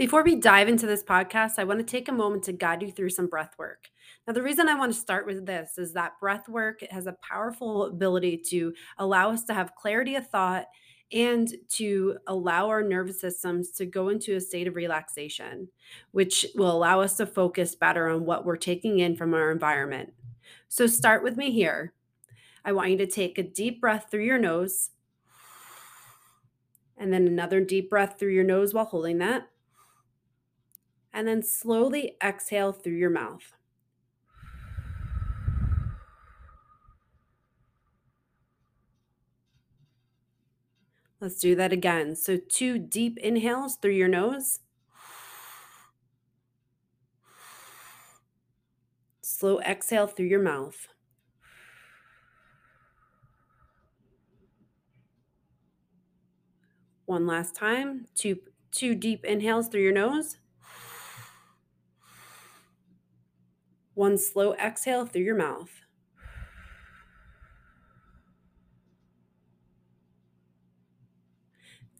Before we dive into this podcast, I want to take a moment to guide you through some breath work. Now, the reason I want to start with this is that breath work has a powerful ability to allow us to have clarity of thought and to allow our nervous systems to go into a state of relaxation, which will allow us to focus better on what we're taking in from our environment. So, start with me here. I want you to take a deep breath through your nose, and then another deep breath through your nose while holding that and then slowly exhale through your mouth. Let's do that again. So, two deep inhales through your nose. Slow exhale through your mouth. One last time. Two, two deep inhales through your nose. One slow exhale through your mouth.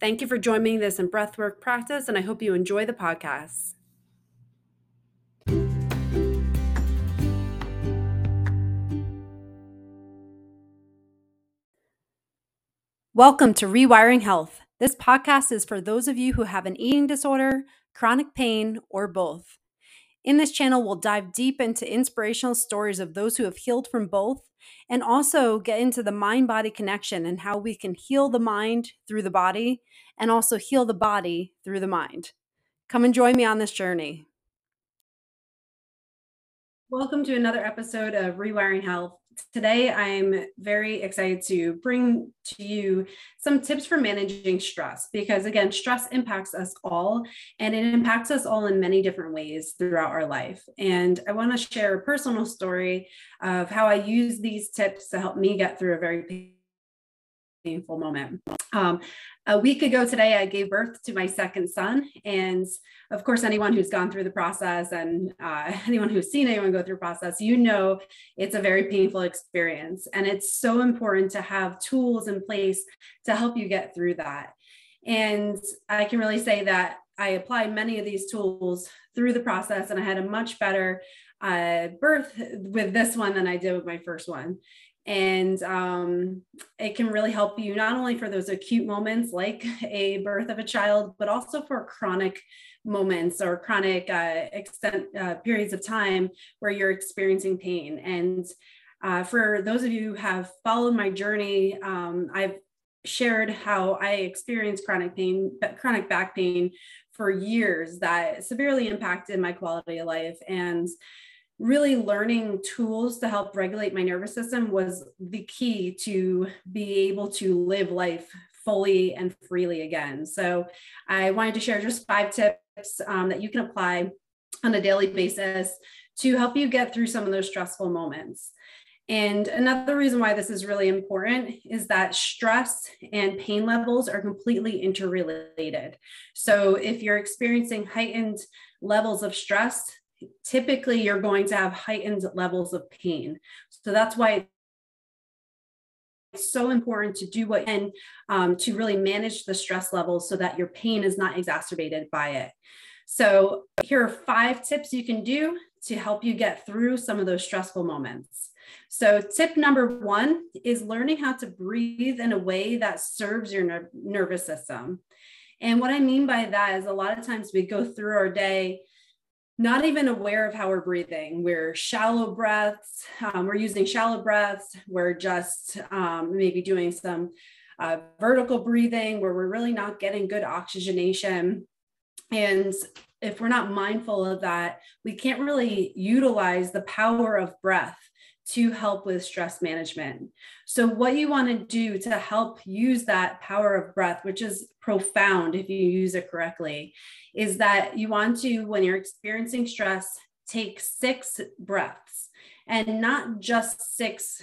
Thank you for joining this in breathwork practice, and I hope you enjoy the podcast. Welcome to Rewiring Health. This podcast is for those of you who have an eating disorder, chronic pain, or both. In this channel, we'll dive deep into inspirational stories of those who have healed from both and also get into the mind body connection and how we can heal the mind through the body and also heal the body through the mind. Come and join me on this journey. Welcome to another episode of Rewiring Health. Today, I'm very excited to bring to you some tips for managing stress because, again, stress impacts us all and it impacts us all in many different ways throughout our life. And I want to share a personal story of how I use these tips to help me get through a very painful moment. Um, a week ago today, I gave birth to my second son. And of course, anyone who's gone through the process and uh, anyone who's seen anyone go through process, you know it's a very painful experience. And it's so important to have tools in place to help you get through that. And I can really say that I applied many of these tools through the process, and I had a much better uh, birth with this one than I did with my first one and um, it can really help you not only for those acute moments like a birth of a child but also for chronic moments or chronic uh, extent uh, periods of time where you're experiencing pain. And uh, for those of you who have followed my journey um, i've shared how i experienced chronic pain chronic back pain for years that severely impacted my quality of life. And really learning tools to help regulate my nervous system was the key to be able to live life fully and freely again. So I wanted to share just five tips um, that you can apply on a daily basis to help you get through some of those stressful moments. And another reason why this is really important is that stress and pain levels are completely interrelated. So if you're experiencing heightened levels of stress, typically you're going to have heightened levels of pain. So that's why it's so important to do what and um, to really manage the stress levels so that your pain is not exacerbated by it. So here are five tips you can do to help you get through some of those stressful moments. So, tip number one is learning how to breathe in a way that serves your ner- nervous system. And what I mean by that is a lot of times we go through our day not even aware of how we're breathing. We're shallow breaths. Um, we're using shallow breaths. We're just um, maybe doing some uh, vertical breathing where we're really not getting good oxygenation. And if we're not mindful of that, we can't really utilize the power of breath to help with stress management. So, what you want to do to help use that power of breath, which is profound if you use it correctly, is that you want to, when you're experiencing stress, take six breaths and not just six,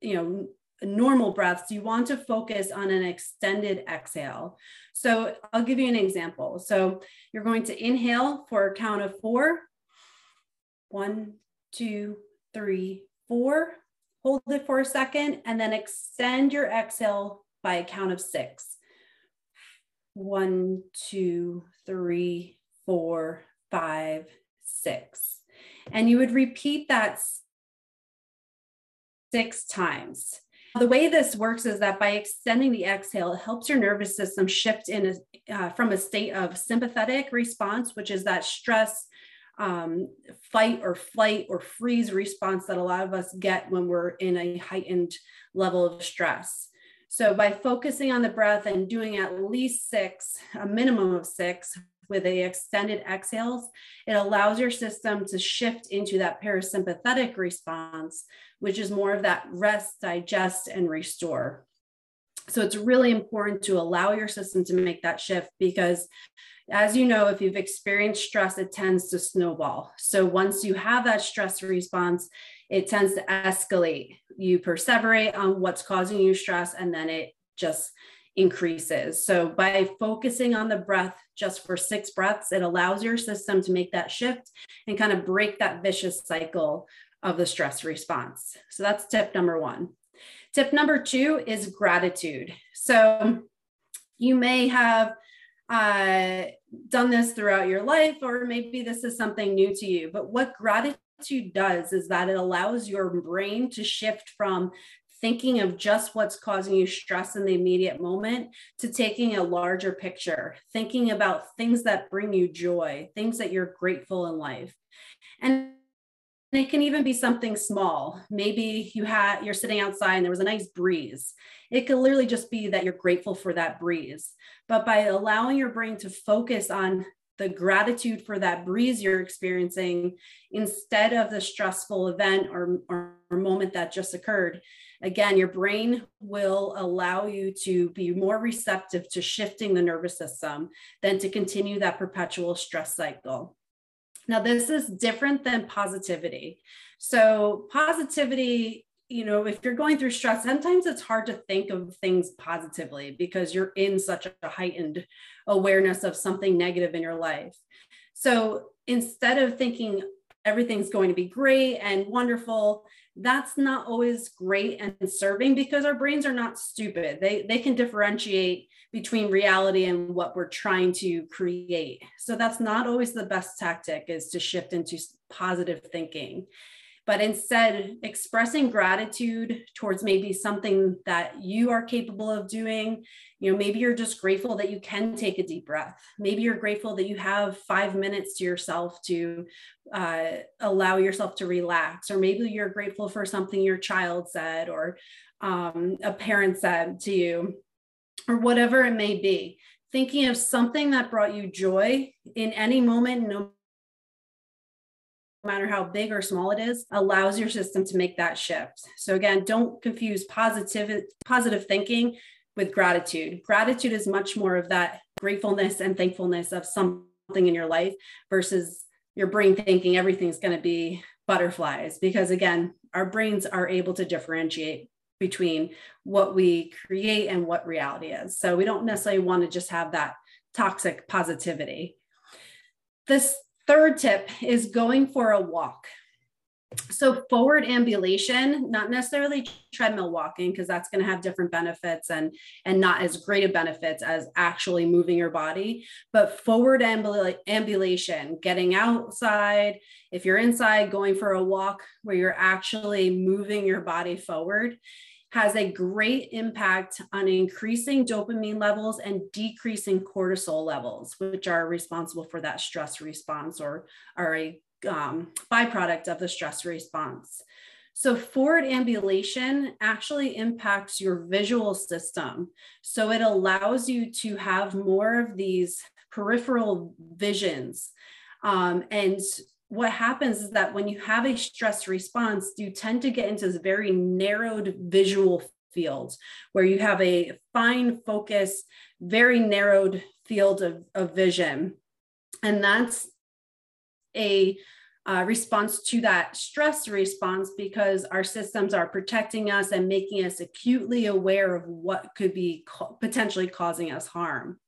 you know, normal breaths. You want to focus on an extended exhale. So, I'll give you an example. So, you're going to inhale for a count of four. One, two, three, four, hold it for a second, and then extend your exhale by a count of six. One, two, three, four, five, six. And you would repeat that six times. The way this works is that by extending the exhale, it helps your nervous system shift in a, uh, from a state of sympathetic response, which is that stress, um, fight or flight or freeze response that a lot of us get when we're in a heightened level of stress. So by focusing on the breath and doing at least six, a minimum of six with the extended exhales, it allows your system to shift into that parasympathetic response, which is more of that rest, digest, and restore. So it's really important to allow your system to make that shift because as you know, if you've experienced stress, it tends to snowball. So once you have that stress response, it tends to escalate. You perseverate on what's causing you stress, and then it just increases. So by focusing on the breath just for six breaths, it allows your system to make that shift and kind of break that vicious cycle of the stress response. So that's tip number one. Tip number two is gratitude. So you may have uh, done this throughout your life, or maybe this is something new to you. But what gratitude does is that it allows your brain to shift from thinking of just what's causing you stress in the immediate moment to taking a larger picture, thinking about things that bring you joy, things that you're grateful in life. And it can even be something small. Maybe you had you're sitting outside and there was a nice breeze. It could literally just be that you're grateful for that breeze. But by allowing your brain to focus on the gratitude for that breeze you're experiencing instead of the stressful event or, or, or moment that just occurred, again, your brain will allow you to be more receptive to shifting the nervous system than to continue that perpetual stress cycle. Now, this is different than positivity. So, positivity, you know, if you're going through stress, sometimes it's hard to think of things positively because you're in such a heightened awareness of something negative in your life. So, instead of thinking everything's going to be great and wonderful, that's not always great and serving because our brains are not stupid. They, they can differentiate between reality and what we're trying to create. So that's not always the best tactic is to shift into positive thinking. But instead, expressing gratitude towards maybe something that you are capable of doing. You know, maybe you're just grateful that you can take a deep breath. Maybe you're grateful that you have five minutes to yourself to uh, allow yourself to relax. Or maybe you're grateful for something your child said or um, a parent said to you or whatever it may be, thinking of something that brought you joy in any moment, no matter how big or small it is, allows your system to make that shift. So again, don't confuse positive positive thinking with gratitude. Gratitude is much more of that gratefulness and thankfulness of something in your life versus your brain thinking everything's going to be butterflies because again, our brains are able to differentiate between what we create and what reality is. So we don't necessarily want to just have that toxic positivity. This third tip is going for a walk. So forward ambulation, not necessarily treadmill walking, because that's going to have different benefits and and not as great of benefits as actually moving your body. But forward ambul- ambulation, getting outside, if you're inside, going for a walk where you're actually moving your body forward has a great impact on increasing dopamine levels and decreasing cortisol levels, which are responsible for that stress response or are a um, byproduct of the stress response. So, forward ambulation actually impacts your visual system. So, it allows you to have more of these peripheral visions. Um, and what happens is that when you have a stress response, you tend to get into this very narrowed visual field where you have a fine focus, very narrowed field of, of vision. And that's a uh, response to that stress response because our systems are protecting us and making us acutely aware of what could be co- potentially causing us harm.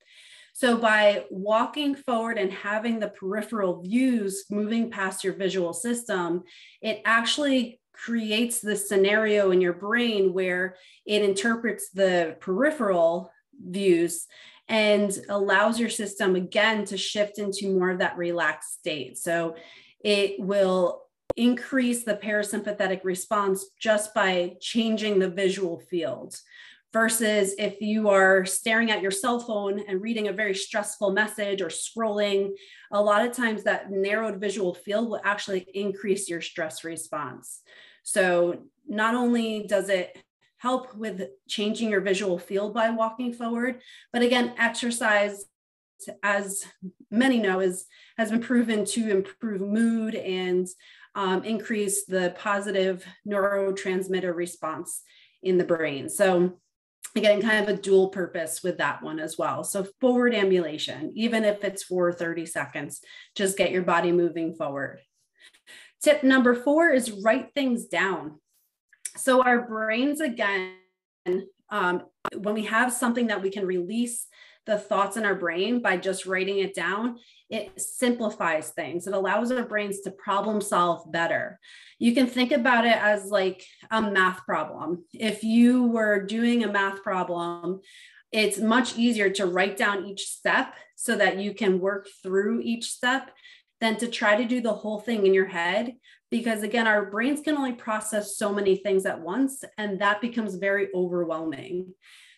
So by walking forward and having the peripheral views moving past your visual system, it actually creates the scenario in your brain where it interprets the peripheral views and allows your system again to shift into more of that relaxed state. So it will increase the parasympathetic response just by changing the visual field versus if you are staring at your cell phone and reading a very stressful message or scrolling a lot of times that narrowed visual field will actually increase your stress response. So not only does it help with changing your visual field by walking forward but again exercise as many know is has been proven to improve mood and um, increase the positive neurotransmitter response in the brain. So again kind of a dual purpose with that one as well. So forward ambulation even if it's for 30 seconds just get your body moving forward. Tip number four is write things down. So our brains again um, when we have something that we can release the thoughts in our brain by just writing it down it simplifies things. It allows our brains to problem solve better. You can think about it as like a math problem. If you were doing a math problem it's much easier to write down each step so that you can work through each step than to try to do the whole thing in your head. Because again our brains can only process so many things at once and that becomes very overwhelming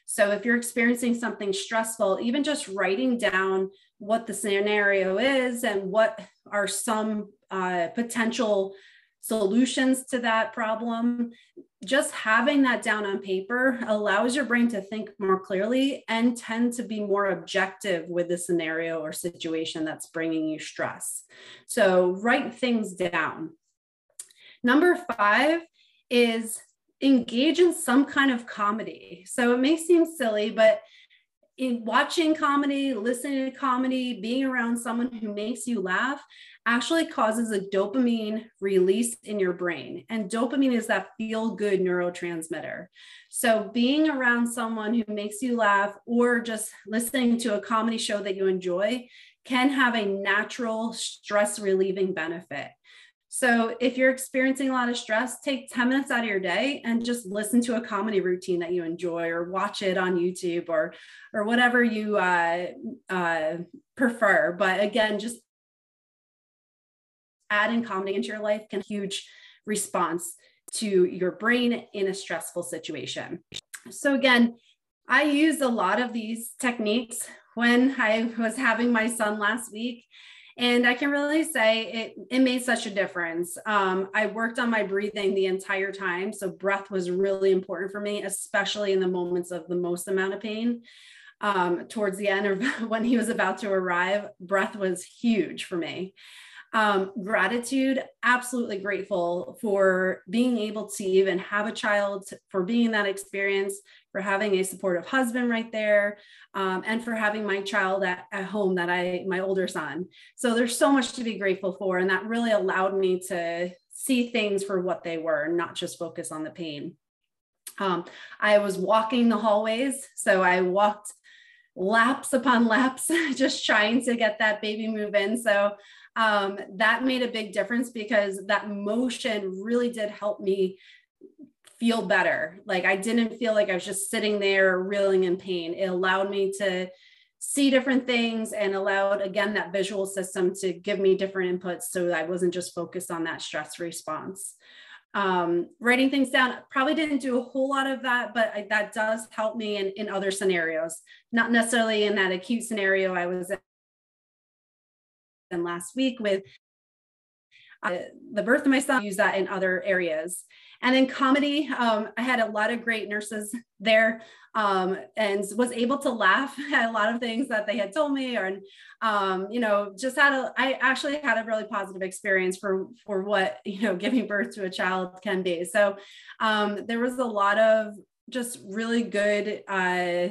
so if you're experiencing something stressful, even just writing down what the scenario is and what are some uh, potential solutions to that problem, just having that down on paper allows your brain to think more clearly and tend to be more objective with the scenario or situation that's bringing you stress. So write things down. Number five is engage in some kind of comedy. So it may seem silly, but in watching comedy, listening to comedy, being around someone who makes you laugh actually causes a dopamine release in your brain. And dopamine is that feel good neurotransmitter. So being around someone who makes you laugh or just listening to a comedy show that you enjoy can have a natural stress relieving benefit. So if you're experiencing a lot of stress, take 10 minutes out of your day and just listen to a comedy routine that you enjoy or watch it on YouTube or or whatever you uh, uh, prefer. But again, just adding comedy into your life can huge response to your brain in a stressful situation. So again, I used a lot of these techniques when I was having my son last week and I can really say it, it made such a difference. Um, I worked on my breathing the entire time. So breath was really important for me, especially in the moments of the most amount of pain. Um, towards the end of when he was about to arrive, breath was huge for me. Um, gratitude, absolutely grateful for being able to even have a child, for being that experience, for having a supportive husband right there, um, and for having my child at, at home that I, my older son. So there's so much to be grateful for. And that really allowed me to see things for what they were, not just focus on the pain. Um, I was walking the hallways. So I walked laps upon laps, just trying to get that baby move in. So um, that made a big difference because that motion really did help me feel better. Like I didn't feel like I was just sitting there reeling in pain. It allowed me to see different things and allowed again that visual system to give me different inputs so I wasn't just focused on that stress response. Um, writing things down probably didn't do a whole lot of that, but I, that does help me in, in other scenarios, not necessarily in that acute scenario I was in last week with the birth of my son, use that in other areas. And then comedy, um, I had a lot of great nurses there um, and was able to laugh at a lot of things that they had told me, or um, you know, just had a. I actually had a really positive experience for for what you know giving birth to a child can be. So um, there was a lot of just really good uh,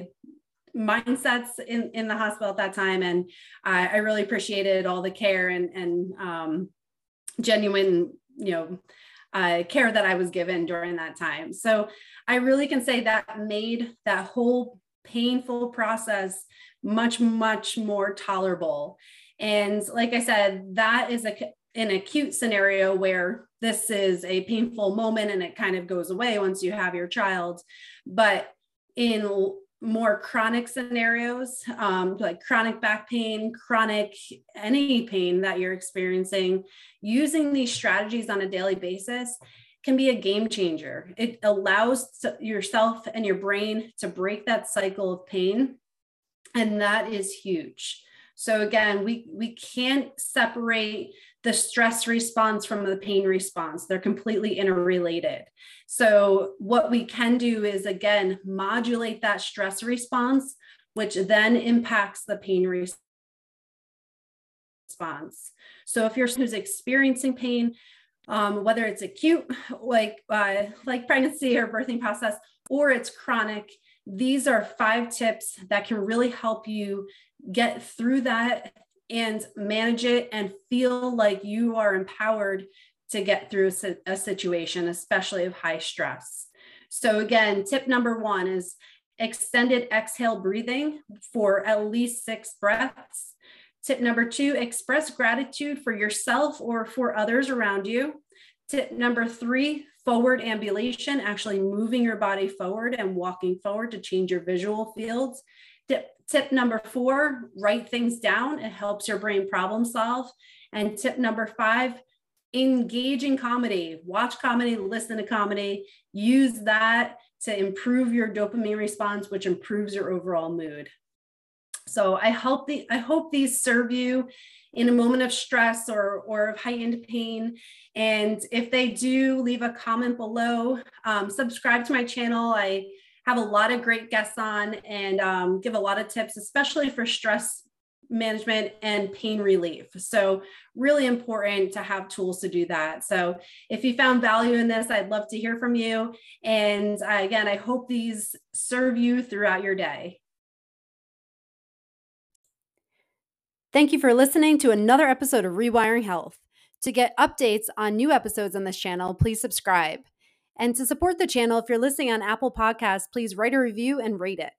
mindsets in, in the hospital at that time. And I, I really appreciated all the care and, and um, genuine, you know, uh, care that I was given during that time. So I really can say that made that whole painful process much, much more tolerable. And like I said, that is a, an acute scenario where this is a painful moment and it kind of goes away once you have your child. But in more chronic scenarios, um, like chronic back pain, chronic any pain that you're experiencing, using these strategies on a daily basis can be a game changer. It allows yourself and your brain to break that cycle of pain. And that is huge. So again, we, we can't separate the stress response from the pain response. They're completely interrelated. So, what we can do is again modulate that stress response, which then impacts the pain response. So, if you're who's experiencing pain, um, whether it's acute, like uh, like pregnancy or birthing process, or it's chronic, these are five tips that can really help you get through that and manage it and feel like you are empowered to get through a, situation, especially of high stress. So, again, tip number one is extended exhale breathing for at least six breaths. Tip number two, express gratitude for yourself or for others around you. Tip number three, forward ambulation, actually moving your body forward and walking forward to change your visual fields. Tip, tip number four, write things down. It helps your brain problem solve. And tip number five, engage in comedy, watch comedy, listen to comedy, use that to improve your dopamine response, which improves your overall mood. So I hope the I hope these serve you in a moment of stress or or of heightened pain. And if they do, leave a comment below. Um, subscribe to my channel. I have a lot of great guests on and um, give a lot of tips, especially for stress management and pain relief. So, really important to have tools to do that. So, if you found value in this, I'd love to hear from you. And uh, again, I hope these serve you throughout your day. Thank you for listening to another episode of Rewiring Health. To get updates on new episodes on this channel, please subscribe. And to support the channel, if you're listening on Apple Podcasts, please write a review and rate it.